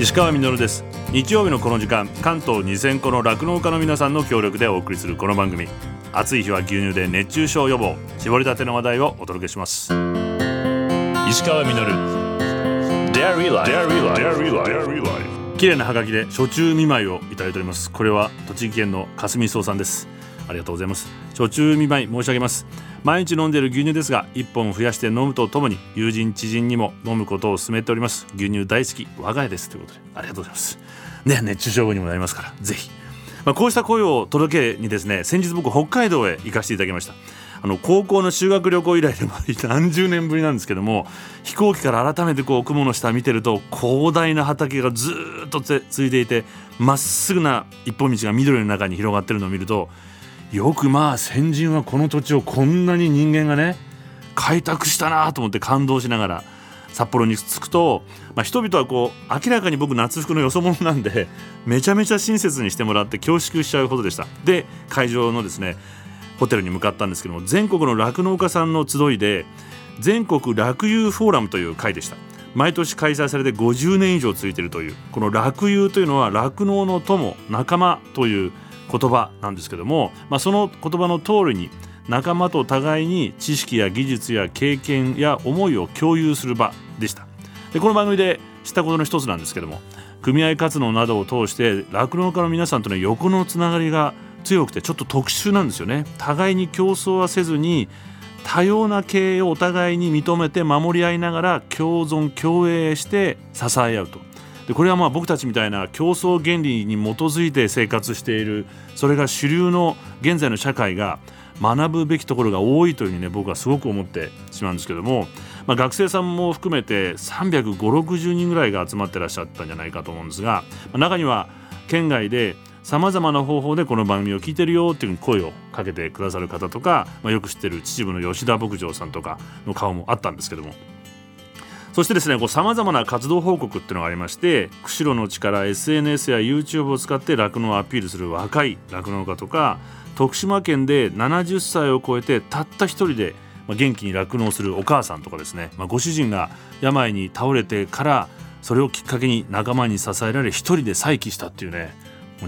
石川みです。日曜日のこの時間関東2000個の酪農家の皆さんの協力でお送りするこの番組。暑い日は牛乳で熱中症予防。絞りたての話題をお届けします。石川み綺麗なハガキで初中見舞いをいただいております。これは栃木県の霞総さんですありがとうございます。初中見舞い申し上げます。毎日飲んでいる牛乳ですが1本増やして飲むとともに友人知人にも飲むことを勧めております。牛乳大好き我が家です。ということでありがとうございます。ね熱中症後にもなりますからぜひ。まあ、こうした声を届けにですね先日僕北海道へ行かせていただきました。あの高校の修学旅行以来でも 何十年ぶりなんですけども飛行機から改めてこう雲の下見てると広大な畑がずっと続いていてまっすぐな一本道が緑の中に広がってるのを見るとよくまあ先人はこの土地をこんなに人間がね開拓したなと思って感動しながら札幌に着くと、まあ、人々はこう明らかに僕夏服のよそ者なんでめちゃめちゃ親切にしてもらって恐縮しちゃうほどでした。で会場のですねホテルに向かったんですけども全国の酪農家さんの集いで全国酪友フォーラムという会でした。毎年開催されて50年以上続いているというこの酪友というのは酪農の友仲間という言葉なんですけども、まあ、その言葉の通りに仲間と互いに知識や技術や経験や思いを共有する場でした。でこの番組で知ったことの一つなんですけども組合活動などを通して酪農家の皆さんとの横のつながりが強くてちょっと特殊なんですよね。互いに競争はせずに多様な経営をお互いに認めて守り合いながら共存共栄して支え合うと。でこれはまあ僕たちみたいな競争原理に基づいて生活しているそれが主流の現在の社会が学ぶべきところが多いというふうにね僕はすごく思ってしまうんですけども、まあ、学生さんも含めて35060人ぐらいが集まってらっしゃったんじゃないかと思うんですが、ま、中には県外でさまざまな方法でこの番組を聞いてるよっていう声をかけてくださる方とか、まあ、よく知ってる秩父の吉田牧場さんとかの顔もあったんですけどもそしてですねさまざまな活動報告っていうのがありまして釧路の力 SNS や YouTube を使って酪農をアピールする若い酪農家とか徳島県で70歳を超えてたった一人で元気に酪農するお母さんとかですね、まあ、ご主人が病に倒れてからそれをきっかけに仲間に支えられ一人で再起したっていうね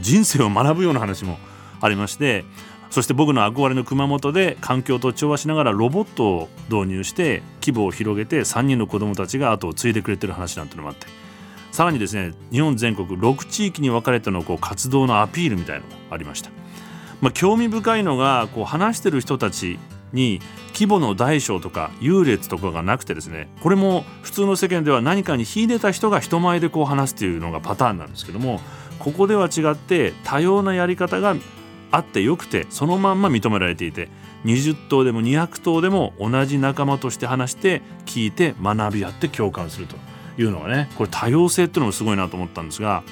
人生を学ぶような話もありましてそして僕の憧れの熊本で環境と調和しながらロボットを導入して規模を広げて3人の子どもたちが後を継いでくれてる話なんてのもあってさらにですね日本全国6地域に分かれてのこう活動のアピールみたいのもありました。まあ、興味深いのがこう話してる人たちに規模の大小とか優劣とかがなくてですねこれも普通の世間では何かに秀でた人が人前でこう話すっていうのがパターンなんですけどもここでは違って多様なやり方があってよくてそのまんま認められていて20頭でも200頭でも同じ仲間として話して聞いて学び合って共感すると。いうのがねこれ多様性っていうのもすごいなと思ったんですが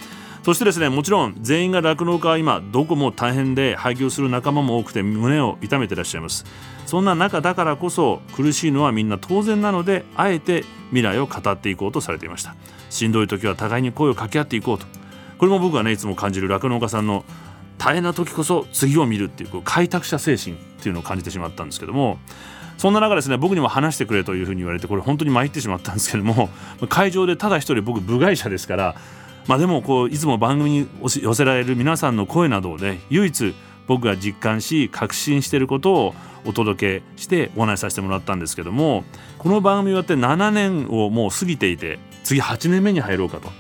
そしてですねもちろん全員が酪農家は今どこも大変で廃業する仲間も多くて胸を痛めてらっしゃいます。そんな中だからこそ苦しいのはみんな当然なのであえて未来を語っていこうとされていました。しんどい時は互いに声を掛け合っていこうと。これも僕がねいつも感じる酪農家さんの大変な時こそ次を見るっていうこう開拓者精神っていうのを感じてしまったんですけどもそんな中ですね僕にも話してくれというふうに言われてこれ本当に参ってしまったんですけども 会場でただ一人僕部外者ですからまあでもこういつも番組に寄せられる皆さんの声などをね唯一僕が実感し確信していることをお届けしてお話しさせてもらったんですけどもこの番組をやって7年をもう過ぎていて次8年目に入ろうかと。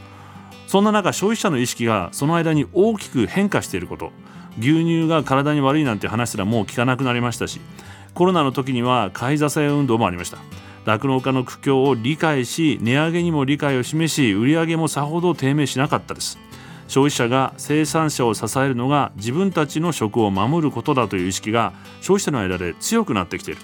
そんな中消費者の意識がその間に大きく変化していること。牛乳が体に悪いなんて話すらもう聞かなくなりましたしコロナの時には買い支え運動もありました。酪農家の苦境を理解し値上げにも理解を示し売上もさほど低迷しなかったです。消費者が生産者を支えるのが自分たちの食を守ることだという意識が消費者の間で強くなってきている。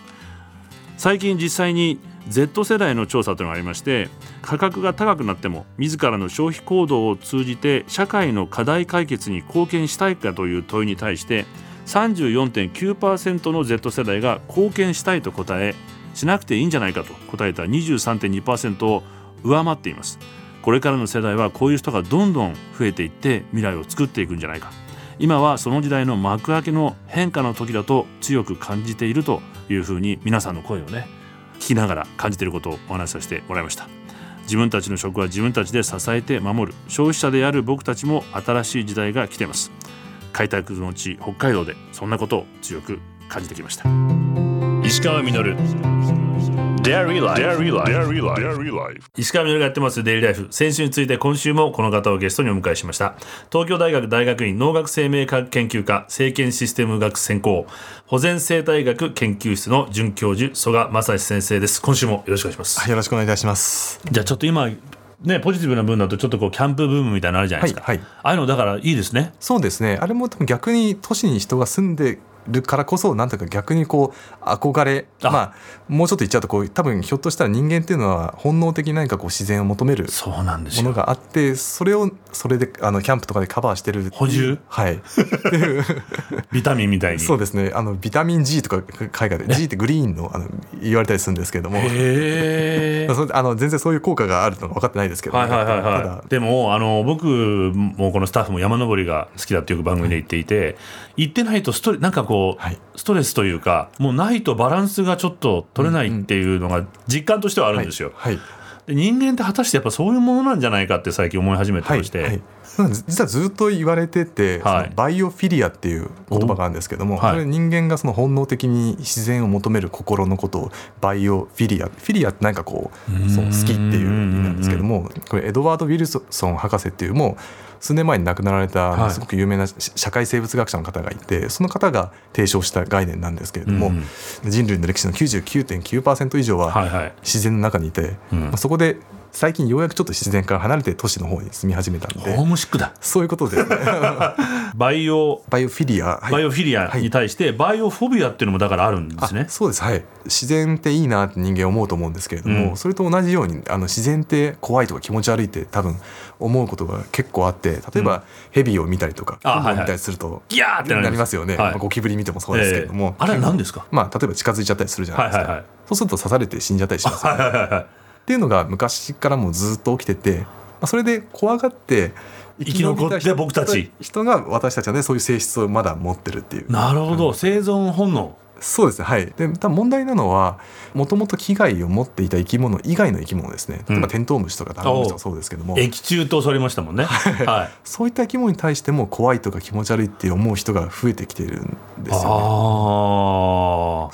最近実際に Z 世代の調査というのがありまして価格が高くなっても自らの消費行動を通じて社会の課題解決に貢献したいかという問いに対して34.9%の Z 世代が貢献したいと答えしなくていいんじゃないかと答えた23.2%を上回っています。これからの世代はこういう人がどんどん増えていって未来を作っていくんじゃないか。今はその時代の幕開けの変化の時だと強く感じているというふうに皆さんの声をね聞きながら感じていることをお話しさせてもらいました。自分たちの食は自分たちで支えて守る消費者である僕たちも新しい時代が来ています。開拓の地北海道でそんなことを強く感じてきました。石川稔。Dairy Life. Dairy Life. Dairy Life. Dairy Life. 石川みがやってますデイリーライフ先週について今週もこの方をゲストにお迎えしました。東京大学大学院農学生命科学研究科生検システム学専攻。保全生態学研究室の准教授曽我正史先生です。今週もよろしくお願いします。よろしくお願いいたします。じゃあちょっと今ね、ポジティブな分だとちょっとこうキャンプブームみたいなのあるじゃないですか、はいはい、ああいうのだからいいですね。そうですね。あれも多分逆に都市に人が住んでるからこそなんとか逆にこう憧れまあもうちょっと言っちゃうとこう多分ひょっとしたら人間っていうのは本能的に何かこう自然を求めるものがあってそれをそれであのキャンプとかでカバーしてる補充？はい。ビタミンみたいに。そうですね。あのビタミン G とか海外で G ってグリーンのあの言われたりするんですけれども。へ あの全然そういう効果があるのが分かってないですけど、はいはいはいはい、でもあの僕もこのスタッフも山登りが好きだっていう番組で言っていて、行ってないとストレなんかこう、はい、ストレスというかもうないとバランスがちょっと取れないっていうのが実感としてはあるんですよ。はい、で人間って果たしてやっぱそういうものなんじゃないかって最近思い始めてまして。はい実はずっと言われてて、はい、バイオフィリアっていう言葉があるんですけども、これ人間がその本能的に自然を求める心のことをバイオフィリアフィリアって何かこうそう好きっていう意味なんですけどもこれエドワード・ウィルソン博士っていうもう数年前に亡くなられたすごく有名な社会生物学者の方がいてその方が提唱した概念なんですけれども、人類の歴史の99.9%以上は自然の中にいて、そこで最近ようやくちょっと自然から離れて都市の方に住み始めたんで。ホームシックだ。そういうことですね。バイオバイオフィリア、はい、バイオフィリアに対して、バイオフォビアっていうのもだからあるんですね。そうです。はい。自然っていいなって人間思うと思うんですけれども、うん、それと同じようにあの自然って怖いとか気持ち悪いって多分思うことが結構あって例えば、ヘビを見たりとかクモを見たりするとギャーってなります。よね、はい。まあ、ゴキブリ見てもそうですけれども、えー、あれ何ですか？まあ例えば近づいちゃったりするじゃないですか、はいはいはい、そうすると刺されて死んじゃったりしますよね、はいはいはいっていうのが昔からもずっと起きてて、まあ、それで怖がって生き残って僕たち。人が私たちはねそういう性質をまだ持ってるっていう。なるほど、生存本能そうですねはい。で多分問題なのはもともと危害を持っていた生き物以外の生き物ですね。例えばテントウムシとかダンゴムシとかそうですけども、液中とされましたもんね、はい、そういった生き物に対しても怖いとか気持ち悪いって思う人が増えてきているんですよね。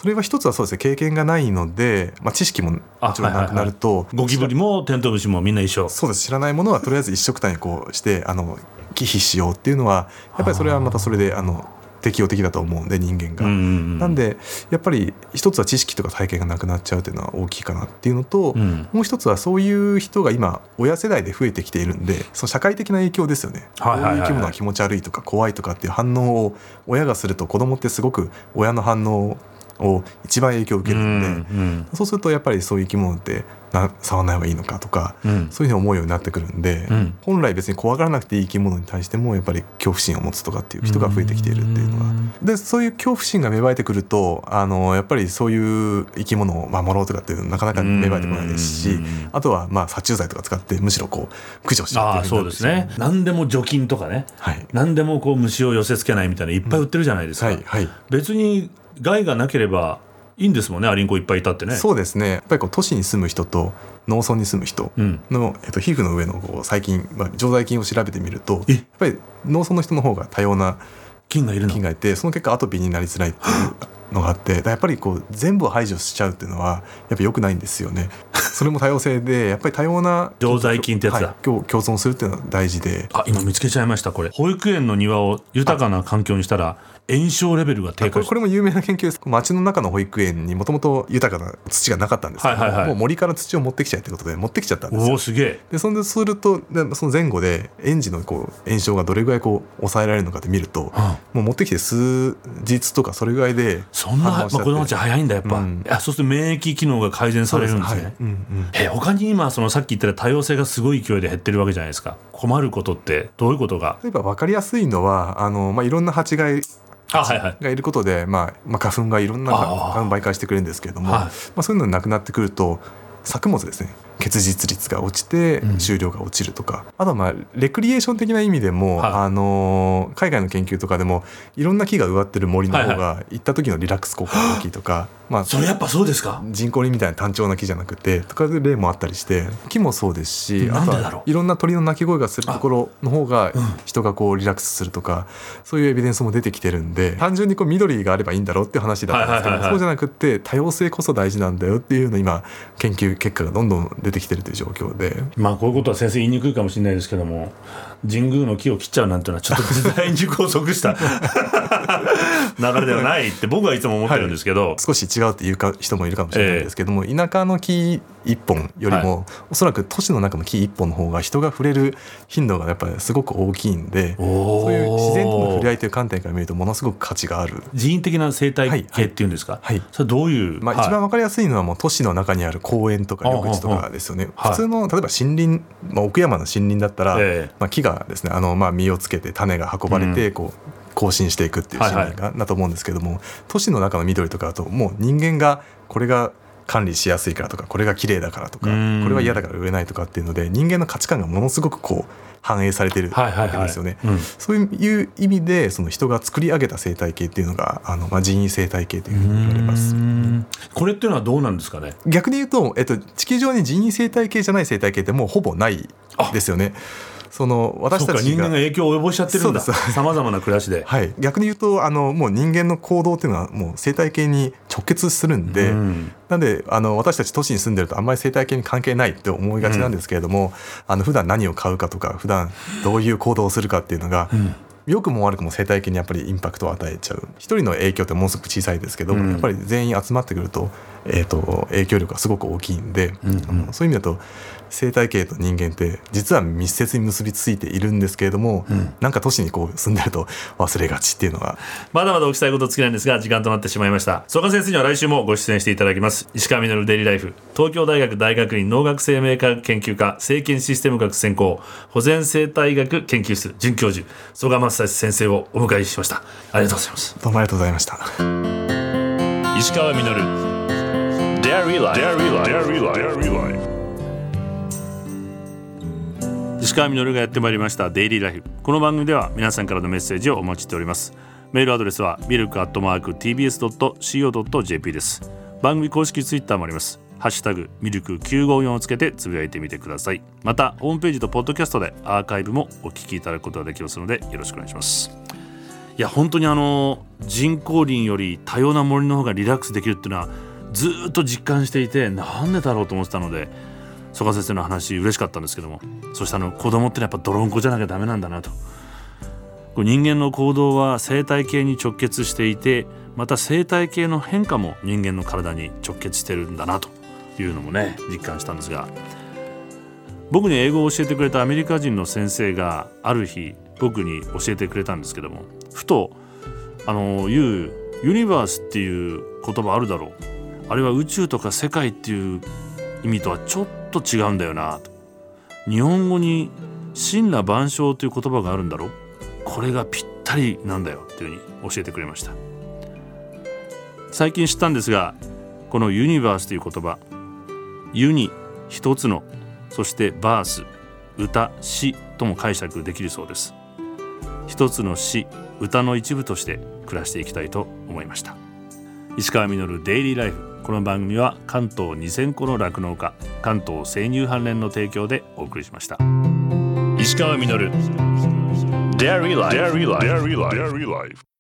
それは一つはそうですね経験がないので、まあ、知識ももちろんなくなると、はいはい。はい、ゴキブリもテントウムシもみんな一緒。そうです。知らないものはとりあえず一緒くたにこうしてあの忌避しようっていうのはやっぱりそれはまたそれであの適応的だと思うんで人間が、うんうんうん、なんでやっぱり一つは知識とか体験がなくなっちゃうというのは大きいかなっていうのと、うん、もう一つはそういう人が今親世代で増えてきているんでその社会的な影響ですよね、はいはいはいはい、こういう生き物は気持ち悪いとか怖いとかっていう反応を親がすると子供ってすごく親の反応を一番影響を受けるんで、うんうん、そうするとやっぱりそういう生き物ってな触らない方がいいのかとか、うん、そういうふうに思うようになってくるんで、うん、本来別に怖がらなくていい生き物に対してもやっぱり恐怖心を持つとかっていう人が増えてきているっていうのは。でそういう恐怖心が芽生えてくるとあのやっぱりそういう生き物を守ろうとかっていうのはなかなか芽生えてこないですしあとはまあ殺虫剤とか使ってむしろこう駆除しちゃうそうですね。何でも除菌とかね、はい、何でもこう虫を寄せ付けないみたいないっぱい売ってるじゃないですか、うんはいはい、別に害がなければいいんですもんねアリンコいっぱいいたってね。そうですね。やっぱりこう都市に住む人と農村に住む人の、うん、えっと、皮膚の上のこう細菌、まあ、常在菌を調べてみるとやっぱり農村の人の方が多様な菌がいる菌がいてその結果アトピーになりづらいっていうのがあってやっぱりこう全部を排除しちゃうっていうのはやっぱ良くないんですよね。それも多様性でやっぱり多様な常在菌ってやつだ、はい、共存するっていうのは大事で。あ今見つけちゃいましたこれ。保育園の庭を豊かな環境にしたら炎症レベルが低下これも有名な研究です。街の中の保育園にもともと豊かな土がなかったんですけど、はいはいはい、もう森から土を持ってきちゃえってことで持ってきちゃったんですよ。おすげえ。でそんでするとその前後で園児のこう炎症がどれぐらいこう抑えられるのかって見ると、うん、もう持ってきて数日とかそれぐらいでそんな、まあ、子供たち早いんだやっぱ、うん、いやそうすると免疫機能が改善されるんですね、はいうんうん、え他に今そのさっき言った多様性がすごい勢いで減ってるわけじゃないですか。困ることってどういうことが？例えば分かりやすいのはあの、まあ、いろんな蜂ががいることで、まあ、まあ花粉がいろんな花粉媒介してくれるんですけれども、はい、まあ、そういうのがなくなってくると作物ですね結実率が落ちて収量が落ちるとか、あとはまあレクリエーション的な意味でも、はい。あの海外の研究とかでもいろんな木が植わってる森の方はいが行った時のリラックス効果が大きいとか、まあそれやっぱそうですか？人工林みたいな単調な木じゃなくてとかいう例もあったりして木もそうですしあといろんな鳥の鳴き声がするところの方が人がこうリラックスするとかそういうエビデンスも出てきてるんで単純にこう緑があればいいんだろうっていう話だったんですけどそうじゃなくって多様性こそ大事なんだよっていうの今研究結果がどんどん出てきてるという状況で。まあこういうことは先生言いにくいかもしれないですけども。神宮の木を切っちゃうなんていうのはちょっと時代に拘束した 流れではないって僕はいつも思ってるんですけど、少し違うっていうか人もいるかもしれないですけども、田舎の木一本よりも、おそらく都市の中の木一本の方が人が触れる頻度がやっぱりすごく大きいんでそういう自然との触れ合いという観点から見るとものすごく価値がある。人為的な生態はい系っていうんですか、はい。それどういう、まあ、はい。一番わかりやすいのはもう都市の中にある公園とか緑地とかですよね。はい普通の例えば森林、まあ、奥山の森林だったら、ええまあ、木がですねあのまあ実をつけて種が運ばれてこう更新していくっていう森林が、だと思うんですけども都市の中の緑とかだともう人間がこれが管理しやすいからとかこれが綺麗だからとかうん。これは嫌だから植えないとかっていうので人間の価値観がものすごくこう反映されてるわけですよね。うん。そういう意味でその人が作り上げた生態系っていうのがあの、まあ、人為生態系というふうに言われます。う。ん。これっていうのはどうなんですかね？逆に言うと、えっと、地球上に人為生態系じゃない生態系ってもうほぼないですよね。その私たちが。人間が影響を及ぼしちゃってるんだ。さまざまな暮らしで。はい、逆に言うとあのもう人間の行動っていうのはもう生態系に直結するんで、うん。なんであの私たち都市に住んでるとあんまり生態系に関係ないって思いがちなんですけれども、あの普段何を買うかとか普段どういう行動をするかっていうのが、良くも悪くも生態系にやっぱりインパクトを与えちゃう。一人の影響ってものすごく小さいですけど、うん。やっぱり全員集まってくると,、えー、と影響力がすごく大きいんで、うんうん。そういう意味だと生態系と人間って実は密接に結びついているんですけれども、なんか都市にこう住んでると忘れがちっていうのが。まだまだお聞きしたいこと尽きないんですが時間となってしまいました。曽我先生には来週もご出演していただきます。石川稔デイリーライフ。東京大学大学院農学生命科学研究科生検システム学専攻保全生態学研究室准教授。曽我正史先生をお迎えしました。ありがとうございます。どうもありがとうございました。石川稔。Dairy Life Dairy Life 石川稔がやってまいりました。デイリーライフこの番組では皆さんからのメッセージをお待ちしております。メールアドレスはミルクアットマーク TBS.CO.JP です。番組公式ツイッターもありますハッシュタグミルク954をつけてつぶやいてみてください。またホームページとポッドキャストでアーカイブもお聞きいただくことができますのでよろしくお願いします。いや本当にあの人工林より多様な森の方がリラックスできるっていうのはずっと実感していてなんでだろうと思ってたので曽我先生の話嬉しかったんですけどもそしてあの子供ってのはやっぱ泥んこじゃなきゃダメなんだなと。こう人間の行動は生態系に直結していてまた生態系の変化も人間の体に直結してるんだなと。いうのもね実感したんですが僕に英語を教えてくれたアメリカ人の先生がある日僕に教えてくれたんですけどもふとあの言うユニバースっていう言葉あるだろう。あれは宇宙とか世界っていう意味とはちょっと違うんだよな。と日本語に神羅万象という言葉があるんだろう。これがぴったりなんだよっていうふうに教えてくれました。最近知ったんですがこのユニバースという言葉ユニ一つのそしてバース歌詩とも解釈できるそうです。一つの詩歌の一部として暮らしていきたいと思いました。石川稔デイリーライフ。この番組は関東2000個の酪農家関東生乳関連の提供でお送りしました。石川稔 Dairy Life